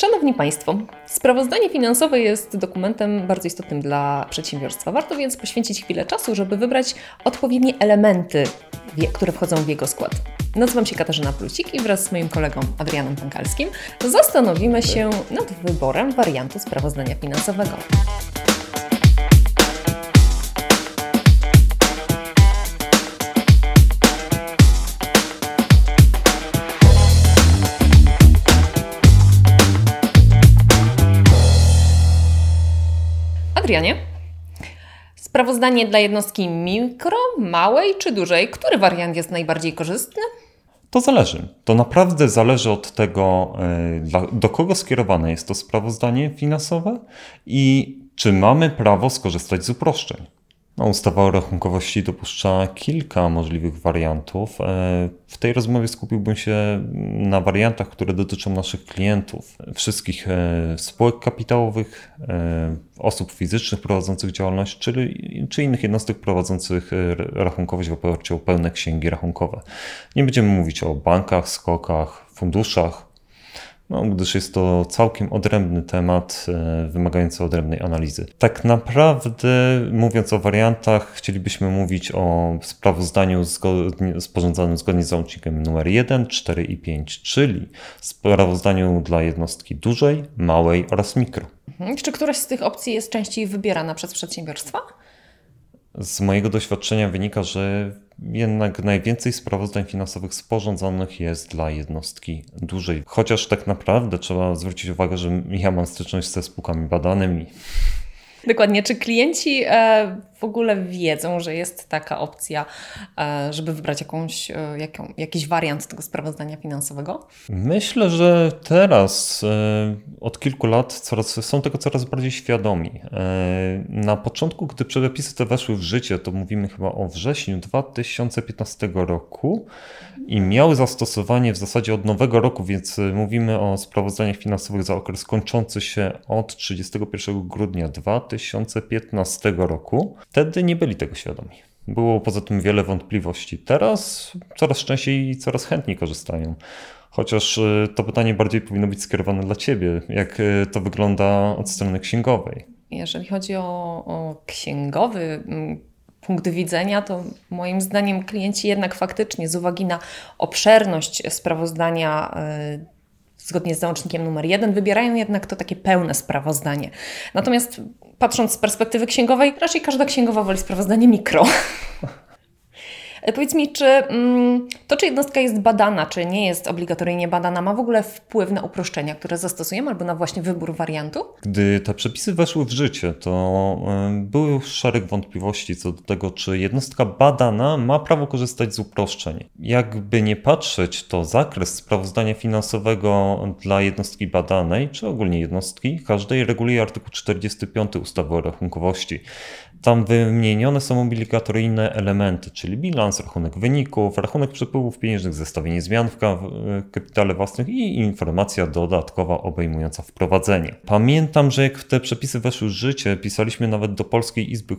Szanowni Państwo, sprawozdanie finansowe jest dokumentem bardzo istotnym dla przedsiębiorstwa. Warto więc poświęcić chwilę czasu, żeby wybrać odpowiednie elementy, które wchodzą w jego skład. Nazywam się Katarzyna Plusik i wraz z moim kolegą Adrianem Pankalskim zastanowimy się nad wyborem wariantu sprawozdania finansowego. Adrianie, sprawozdanie dla jednostki mikro, małej czy dużej? Który wariant jest najbardziej korzystny? To zależy. To naprawdę zależy od tego, e, do kogo skierowane jest to sprawozdanie finansowe i czy mamy prawo skorzystać z uproszczeń. No, ustawa o rachunkowości dopuszcza kilka możliwych wariantów. E, w tej rozmowie skupiłbym się na wariantach, które dotyczą naszych klientów, wszystkich e, spółek kapitałowych, e, osób fizycznych prowadzących działalność, czy, czy innych jednostek prowadzących rachunkowość w oparciu o pełne księgi rachunkowe. Nie będziemy mówić o bankach, skokach, funduszach, no, gdyż jest to całkiem odrębny temat, e, wymagający odrębnej analizy. Tak naprawdę, mówiąc o wariantach, chcielibyśmy mówić o sprawozdaniu zgodnie, sporządzanym zgodnie z załącznikiem numer 1, 4 i 5, czyli sprawozdaniu dla jednostki dużej, małej oraz mikro. Mhm. Czy któraś z tych opcji jest częściej wybierana przez przedsiębiorstwa? Z mojego doświadczenia wynika, że jednak najwięcej sprawozdań finansowych sporządzonych jest dla jednostki dużej. Chociaż tak naprawdę trzeba zwrócić uwagę, że ja mam styczność ze spółkami badanymi. Dokładnie. Czy klienci e, w ogóle wiedzą, że jest taka opcja, e, żeby wybrać jakąś, e, jaką, jakiś wariant tego sprawozdania finansowego? Myślę, że teraz od kilku lat coraz, są tego coraz bardziej świadomi. Na początku, gdy przepisy te weszły w życie, to mówimy chyba o wrześniu 2015 roku i miały zastosowanie w zasadzie od nowego roku, więc mówimy o sprawozdaniach finansowych za okres kończący się od 31 grudnia 2015 2015 roku. Wtedy nie byli tego świadomi. Było poza tym wiele wątpliwości. Teraz coraz częściej i coraz chętniej korzystają. Chociaż y, to pytanie bardziej powinno być skierowane dla Ciebie. Jak y, to wygląda od strony księgowej? Jeżeli chodzi o, o księgowy mm, punkt widzenia, to moim zdaniem klienci jednak faktycznie z uwagi na obszerność sprawozdania y, zgodnie z załącznikiem numer jeden, wybierają jednak to takie pełne sprawozdanie. Natomiast patrząc z perspektywy księgowej, raczej każda księgowa woli sprawozdanie mikro. E, powiedz mi, czy mm, to, czy jednostka jest badana, czy nie jest obligatoryjnie badana, ma w ogóle wpływ na uproszczenia, które zastosujemy, albo na właśnie wybór wariantu? Gdy te przepisy weszły w życie, to były już szereg wątpliwości co do tego, czy jednostka badana ma prawo korzystać z uproszczeń. Jakby nie patrzeć, to zakres sprawozdania finansowego dla jednostki badanej, czy ogólnie jednostki, każdej reguluje artykuł 45 ustawy o rachunkowości. Tam wymienione są obligatoryjne elementy, czyli bilans, rachunek wyników, rachunek przepływów pieniężnych, zestawienie zmian w kapitale własnych i informacja dodatkowa obejmująca wprowadzenie. Pamiętam, że jak te przepisy weszły w życie, pisaliśmy nawet do Polskiej Izby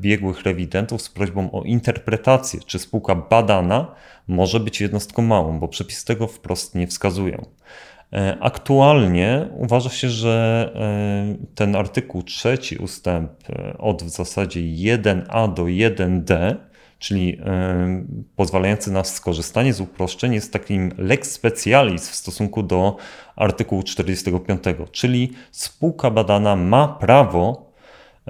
Biegłych Rewidentów z prośbą o interpretację, czy spółka badana może być jednostką małą, bo przepisy tego wprost nie wskazują. E, aktualnie uważa się, że e, ten artykuł trzeci ustęp e, od w zasadzie 1a do 1d, czyli pozwalający na skorzystanie z uproszczeń, jest takim lex specialis w stosunku do artykułu 45, czyli spółka badana ma prawo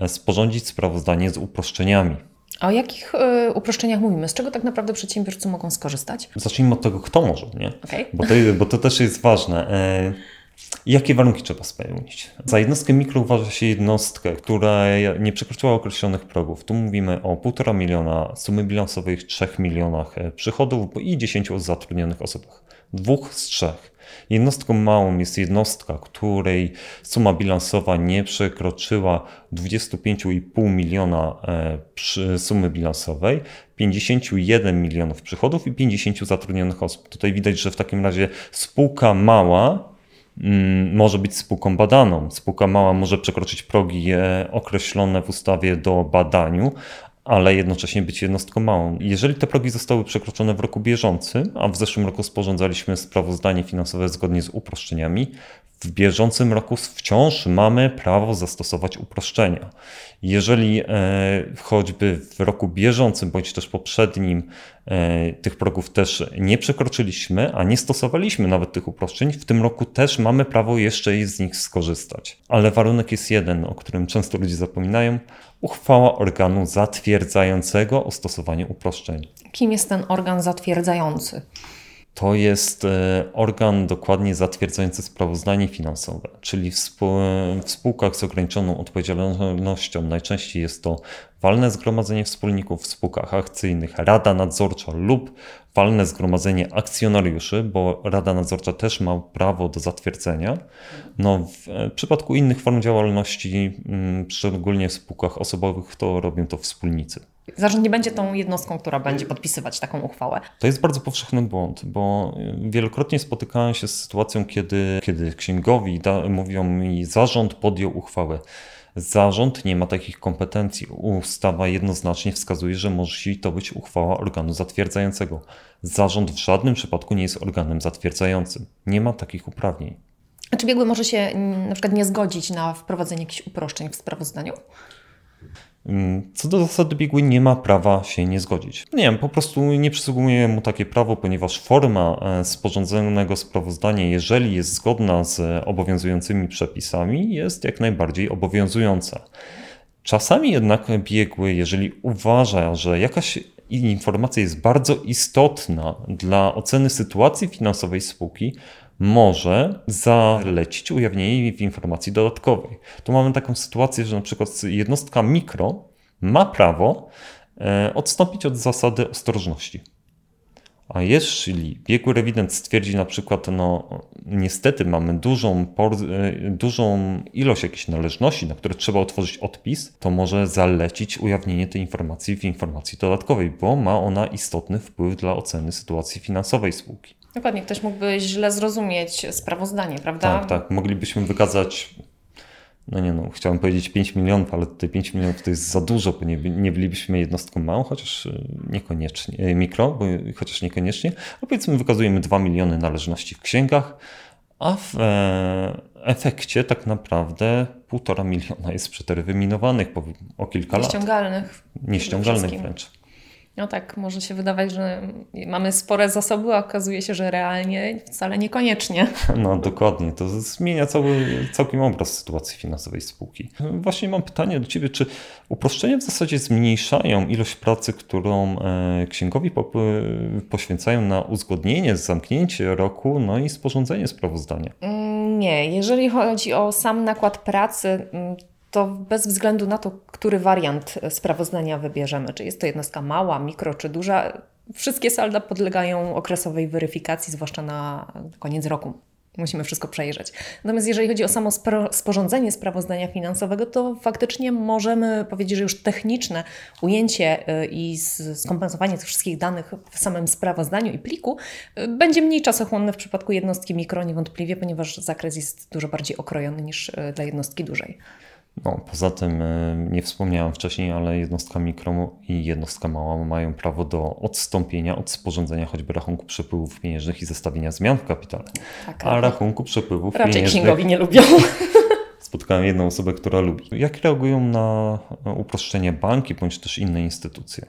sporządzić sprawozdanie z uproszczeniami. A o jakich y, uproszczeniach mówimy? Z czego tak naprawdę przedsiębiorcy mogą skorzystać? Zacznijmy od tego, kto może, nie? Okay. Bo, to, bo to też jest ważne. E, jakie warunki trzeba spełnić? Za jednostkę mikro uważa się jednostkę, która nie przekroczyła określonych progów. Tu mówimy o 1,5 miliona sumy bilansowej, 3 milionach e, przychodów i 10 zatrudnionych osobach. Dwóch z trzech. Jednostką małą jest jednostka, której suma bilansowa nie przekroczyła 25,5 miliona e, sumy bilansowej, 51 milionów przychodów i 50 zatrudnionych osób. Tutaj widać, że w takim razie spółka mała może być spółką badaną. Spółka mała może przekroczyć progi e, określone w ustawie do badaniu, ale jednocześnie być jednostką małą. Jeżeli te progi zostały przekroczone w roku bieżącym, a w zeszłym roku sporządzaliśmy sprawozdanie finansowe zgodnie z uproszczeniami, w bieżącym roku wciąż mamy prawo zastosować uproszczenia. Jeżeli e, choćby w roku bieżącym bądź też poprzednim e, tych progów też nie przekroczyliśmy, a nie stosowaliśmy nawet tych uproszczeń, w tym roku też mamy prawo jeszcze z nich skorzystać. Ale warunek jest jeden, o którym często ludzie zapominają: uchwała organu zatwierdzającego o stosowaniu uproszczeń. Kim jest ten organ zatwierdzający? To jest e, organ dokładnie zatwierdzający sprawozdanie finansowe, czyli w, spółkach z ograniczoną odpowiedzialnością najczęściej jest to walne zgromadzenie wspólników w spółkach akcyjnych, rada nadzorcza lub walne zgromadzenie akcjonariuszy, bo rada nadzorcza też ma prawo do zatwierdzenia. No, w e, przypadku innych form działalności, mm, szczególnie w spółkach osobowych, to robią to wspólnicy. Zarząd nie będzie tą jednostką, która będzie podpisywać taką uchwałę. To jest bardzo powszechny błąd, bo wielokrotnie spotykałem się z sytuacją, kiedy, kiedy księgowi da, mówią mi, zarząd podjął uchwałę. Zarząd nie ma takich kompetencji. Ustawa jednoznacznie wskazuje, że musi to być uchwała organu zatwierdzającego. Zarząd w żadnym przypadku nie jest organem zatwierdzającym. Nie ma takich uprawnień. A czy biegły może się mm, na przykład nie zgodzić na wprowadzenie jakichś uproszczeń w sprawozdaniu? Mm, co do zasady biegły nie ma prawa się nie zgodzić. Nie wiem, po prostu nie przysługuje mu takie prawo, ponieważ forma e, sporządzonego sprawozdania, jeżeli jest zgodna z obowiązującymi przepisami, jest jak najbardziej obowiązująca. Czasami jednak biegły, jeżeli uważa, że jakaś informacja jest bardzo istotna dla oceny sytuacji finansowej spółki, może zalecić ujawnienie w informacji dodatkowej. Tu mamy taką sytuację, że na przykład jednostka mikro ma prawo e, odstąpić od zasady ostrożności. A jeśli biegły rewident stwierdzi na przykład, no niestety mamy dużą, e, dużą ilość jakichś należności, na które trzeba otworzyć odpis, to może zalecić ujawnienie tej informacji w informacji dodatkowej, bo ma ona istotny wpływ dla oceny sytuacji finansowej spółki. Dokładnie, ktoś mógłby źle zrozumieć sprawozdanie, prawda? Tak, tak. Moglibyśmy wykazać, no nie no, chciałem powiedzieć 5 milionów, ale tutaj 5 milionów to jest za dużo, bo nie, nie bylibyśmy jednostką małą, chociaż e, niekoniecznie, e, mikro, bo chociaż niekoniecznie, a powiedzmy wykazujemy 2 miliony należności w księgach, a w e, efekcie tak naprawdę półtora miliona jest przeterminowanych o kilka lat. Nieściągalnych. Nieściągalnych wręcz. No tak, może się wydawać, że mamy spore zasoby, a okazuje się, że realnie wcale niekoniecznie. No dokładnie, to zmienia cały, całkiem obraz sytuacji finansowej spółki. Właśnie mam pytanie do Ciebie, czy uproszczenia w zasadzie zmniejszają ilość pracy, którą e, księgowi poświęcają na uzgodnienie, zamknięcie roku, no i sporządzenie sprawozdania? Mm, nie, jeżeli chodzi o sam nakład pracy, mm, to bez względu na to, który wariant sprawozdania wybierzemy, czy jest to jednostka mała, mikro czy duża, wszystkie salda podlegają okresowej weryfikacji, zwłaszcza na koniec roku. Musimy wszystko przejrzeć. Natomiast jeżeli chodzi o samo sporządzenie sprawozdania finansowego, to faktycznie możemy powiedzieć, że już techniczne ujęcie y, i skompensowanie tych wszystkich danych w samym sprawozdaniu i pliku y, będzie mniej czasochłonne w przypadku jednostki mikro, niewątpliwie, ponieważ zakres jest dużo bardziej okrojony niż y, dla jednostki dużej. No, poza tym e, nie wspomniałem wcześniej, ale jednostka mikro i jednostka mała mają prawo do odstąpienia od sporządzenia choćby rachunku przepływów pieniężnych i zestawienia zmian w kapitale. Tak, A rachunku przepływów raczej pieniężnych... księgowi nie lubią. spotkałem jedną osobę, która lubi. Jak reagują na uproszczenie banki bądź też inne instytucje?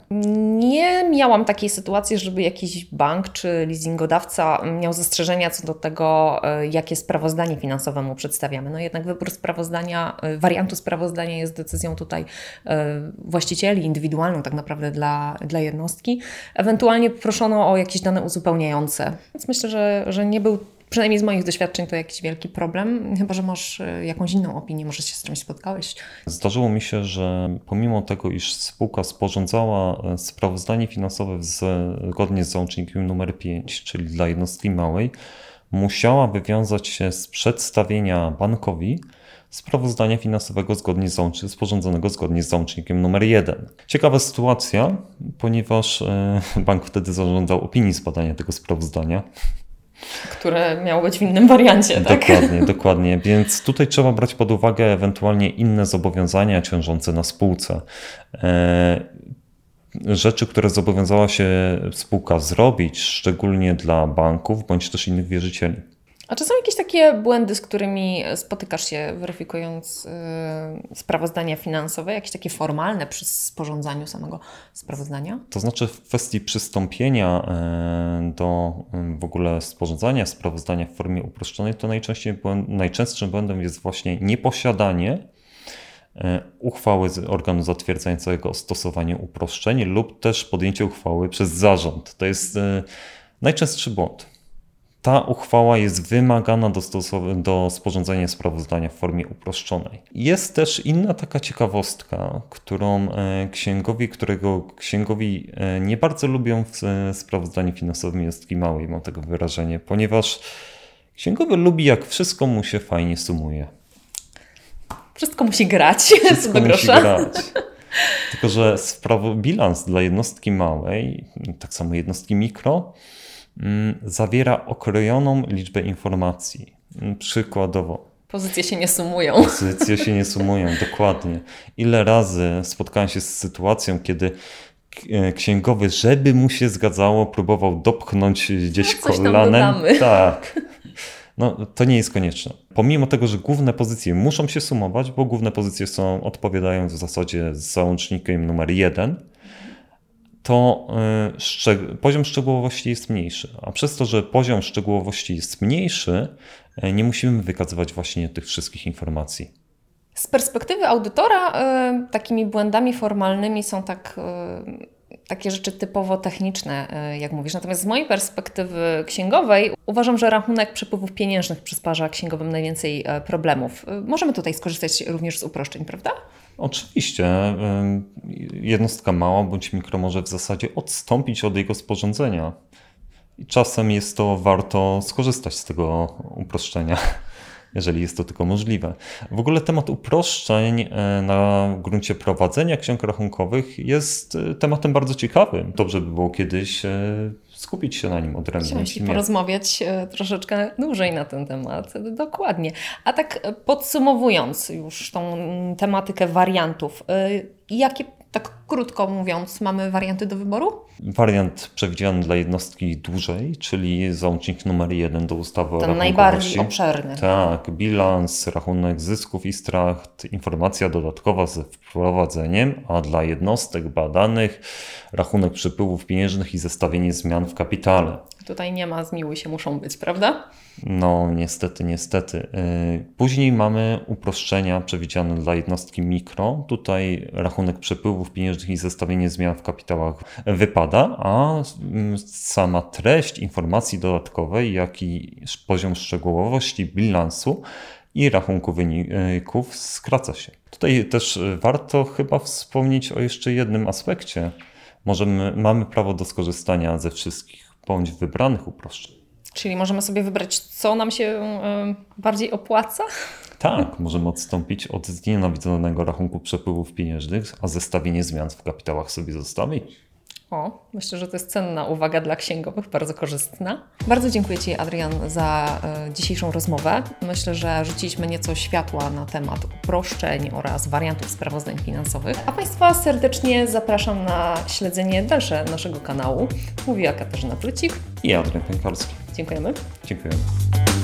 Nie miałam takiej sytuacji, żeby jakiś bank czy leasingodawca miał zastrzeżenia co do tego, e, jakie sprawozdanie finansowe mu przedstawiamy. No jednak wybór sprawozdania, e, wariantu sprawozdania jest decyzją tutaj e, właścicieli, indywidualną tak naprawdę dla, dla jednostki. Ewentualnie proszono o jakieś dane uzupełniające. Więc myślę, że, że nie był przynajmniej z moich doświadczeń to jakiś wielki problem, chyba że masz e, jakąś inną opinię, może się z czymś spotkałeś. Zdarzyło mi się, że pomimo tego, iż spółka sporządzała e, sprawozdanie finansowe zgodnie z załącznikiem numer 5, czyli dla jednostki małej, musiała wywiązać się z przedstawienia bankowi sprawozdania finansowego zgodnie z sporządzonego zgodnie z załącznikiem numer 1. Ciekawa sytuacja, ponieważ e, bank wtedy zażądał opinii z badania tego sprawozdania które miało być w innym wariancie. Tak? Dokładnie, dokładnie. Więc tutaj trzeba brać pod uwagę ewentualnie inne zobowiązania ciążące na spółce. E, rzeczy, które zobowiązała się spółka zrobić, szczególnie dla banków bądź też innych wierzycieli. A czy są jakieś takie błędy, z którymi spotykasz się weryfikując yy, sprawozdania finansowe, jakieś takie formalne przy sporządzaniu samego sprawozdania? To znaczy w kwestii przystąpienia yy, do yy, w ogóle sporządzania sprawozdania w formie uproszczonej, to najczęściej błęd, najczęstszym błędem jest właśnie nieposiadanie yy, uchwały organu zatwierdzającego stosowanie uproszczeń lub też podjęcie uchwały przez zarząd. To jest najczęstszy błąd ta uchwała jest wymagana do, do sporządzenia sprawozdania w formie uproszczonej. Jest też inna taka ciekawostka, którą e, księgowi, którego księgowi e, nie bardzo lubią w e, sprawozdaniu finansowym jednostki małej, mam tego wyrażenie, ponieważ księgowy lubi jak wszystko mu się fajnie sumuje. Wszystko musi grać. Wszystko musi grać. Tylko, że bilans dla jednostki małej, tak samo jednostki mikro, zawiera okrojoną liczbę informacji. Mm, przykładowo. Pozycje się nie sumują. Pozycje się nie sumują, dokładnie. Ile razy spotkałem się z sytuacją, kiedy e, księgowy, żeby mu się zgadzało, próbował dopchnąć gdzieś no, kolanem. Tak. No, to nie jest konieczne. Pomimo tego, że główne pozycje muszą się sumować, bo główne pozycje są odpowiadają w zasadzie z załącznikiem numer jeden, to y, poziom szczegółowości jest mniejszy. A przez to, że poziom szczegółowości jest mniejszy, y, nie musimy wykazywać właśnie tych wszystkich informacji. Z perspektywy audytora, y, takimi błędami formalnymi są tak takie rzeczy typowo techniczne, jak mówisz. Natomiast z mojej perspektywy księgowej uważam, że rachunek przepływów pieniężnych przysparza księgowym najwięcej problemów. Możemy tutaj skorzystać również z uproszczeń, prawda? Oczywiście. Jednostka mała bądź mikro może w zasadzie odstąpić od jego sporządzenia. I czasem jest to warto skorzystać z tego uproszczenia, jeżeli jest to tylko możliwe. W ogóle temat uproszczeń e, na gruncie prowadzenia ksiąg rachunkowych jest e, tematem bardzo ciekawym. Dobrze by było kiedyś e, skupić się na nim odrębnie. i porozmawiać troszeczkę dłużej na ten temat. Dokładnie. A tak podsumowując już tą tematykę wariantów, jakie tak krótko mówiąc, mamy warianty do wyboru? Wariant przewidziany dla jednostki dużej, czyli załącznik numer jeden do ustawy Ten o najbardziej obszerny. Tak, bilans, rachunek zysków i strat, informacja dodatkowa ze wprowadzeniem, a dla jednostek badanych rachunek przepływów pieniężnych i zestawienie zmian w kapitale. Tutaj nie ma zmiłuj się, muszą być, prawda? No, niestety, niestety. Y, później mamy uproszczenia przewidziane dla jednostki mikro. Tutaj rachunek przepływów pieniężnych i zestawienie zmian w kapitałach wypada, a sama treść informacji dodatkowej, jak i poziom szczegółowości bilansu i rachunku wyników skraca się. Tutaj też warto chyba wspomnieć o jeszcze jednym aspekcie. Możemy, mamy prawo do skorzystania ze wszystkich bądź wybranych uproszczeń. Czyli możemy sobie wybrać, co nam się bardziej opłaca? Tak, możemy odstąpić od znienawidzonego rachunku przepływów pieniężnych, a zestawienie zmian w kapitałach sobie zostawić. O, myślę, że to jest cenna uwaga dla księgowych, bardzo korzystna. Bardzo dziękuję Ci, Adrian, za y, dzisiejszą rozmowę. Myślę, że rzuciliśmy nieco światła na temat uproszczeń oraz wariantów sprawozdań finansowych. A Państwa serdecznie zapraszam na śledzenie dalsze naszego kanału. Mówiła Katarzyna Plecik i Adrian Pękarski. Dziękujemy. Dziękujemy.